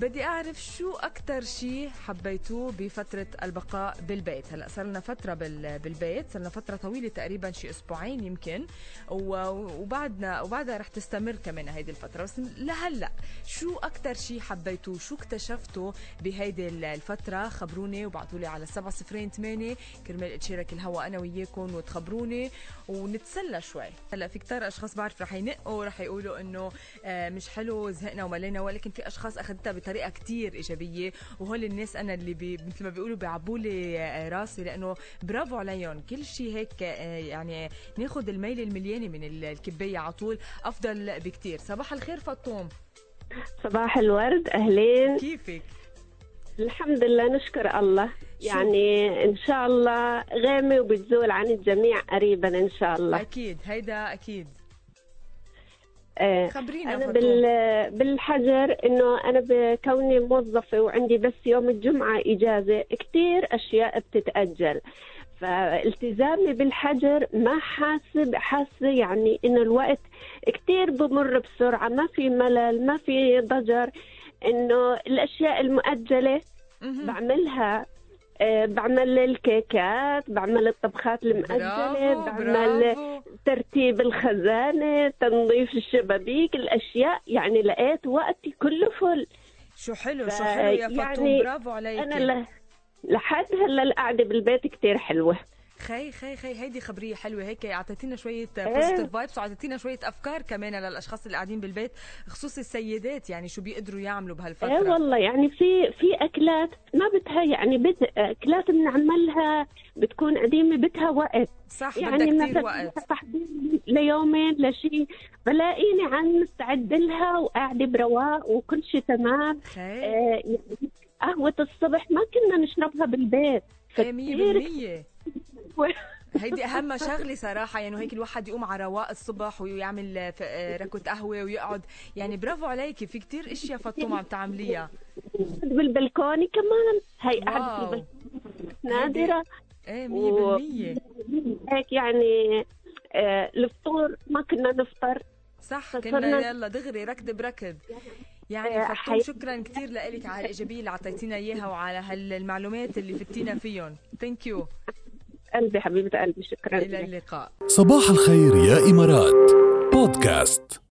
بدي أعرف شو أكثر شيء حبيتوه بفترة البقاء بالبيت. هلأ صار لنا فترة بال- بالبيت صار لنا فترة طويلة تقريبا شي أسبوعين يمكن. وبعدنا وبعدها رح تستمر كمان هيدي الفترة. بس لهلأ شو أكثر شيء حبيتوه؟ شو اكتشفتوا بهيدي ال- الفترة؟ خبروني وبعتوا لي على سبعة صفرين ثمانية كرمال اتشارك الهوا أنا وياكم وتخبروني ونتسلى شوي. هلأ في كتار أشخاص بعرف رح ينقوا رح يقولوا إنه آه، مش حلو زهقنا وملينا ولكن في أشخاص أخذتها بطريقة كتير إيجابية وهول الناس أنا اللي بي مثل ما بيقولوا بيعبوا لي آه، راسي لأنه برافو عليهم. كل شيء هيك آه، يعني ناخذ الميله المليانة من ال- الكباية على طول أفضل بكتير. صباح الخير فطوم. صباح الورد أهلين. كيفك؟ الحمد لله نشكر الله. يعني إن شاء الله غيمه وبتزول عن الجميع قريبا إن شاء الله. أكيد هيدا أكيد. خبرينا أنا. بال بالحجر إنه أنا بكوني موظفة وعندي بس يوم الجمعة إجازة كثير أشياء بتتأجل فالتزامي بالحجر ما حاسب حاسة يعني إنه الوقت كثير بمر بسرعة ما في ملل ما في ضجر إنه الأشياء المؤجلة. بعملها آه، بعمل الكيكات بعمل الطبخات المؤجلة برافو بعمل برافو. ترتيب الخزانة تنظيف الشبابيك الأشياء يعني لقيت وقتي كله full. شو حلو شو حلو يا فطوم يعني برافو عليك أنا. لحد هلأ القعدة بالبيت كتير حلوة. خي خي خي هيدي خبرية حلوة هيك أعطيتينا شوية. positive vibes وعطيتينا شوية أفكار كمان للأشخاص اللي قاعدين بالبيت خصوصي السيدات يعني شو بيقدروا يعملوا بهالفترة. إيه والله يعني في في أكلات ما بدها يعني بت... أكلات بنعملها بتكون قديمة بدها وقت. صح يعني بدها كثير وقت. تحضير ليومين لشيء بلاقيني عن مستعد لها وقاعدة برواق وكل شيء تمام. خي. آه يعني قهوة الصبح ما كنا نشربها بالبيت. إيه 100% و- هيدي أهم شغلة صراحة يعني هيك الواحد يقوم على رواق الصبح ويعمل آه، آه، ركوة قهوة ويقعد. يعني برافو عليكي في كتير أشياء فطوم عم تعمليها. بال balcony كمان. هي ال balcony نادرة. إيه 100% و- هيك يعني آه الفطور ما كنا نفطر. صح كنا يلا دغري ركض بركض. يعني فطوم حي- شكرا كثير لك على الايجابيه اللي أعطيتينا إياها وعلى هالمعلومات اللي فتينا فيهم. thank you قلبي حبيبة قلبي شكرا إلى اللقاء. صباح الخير يا إمارات. بودكاست.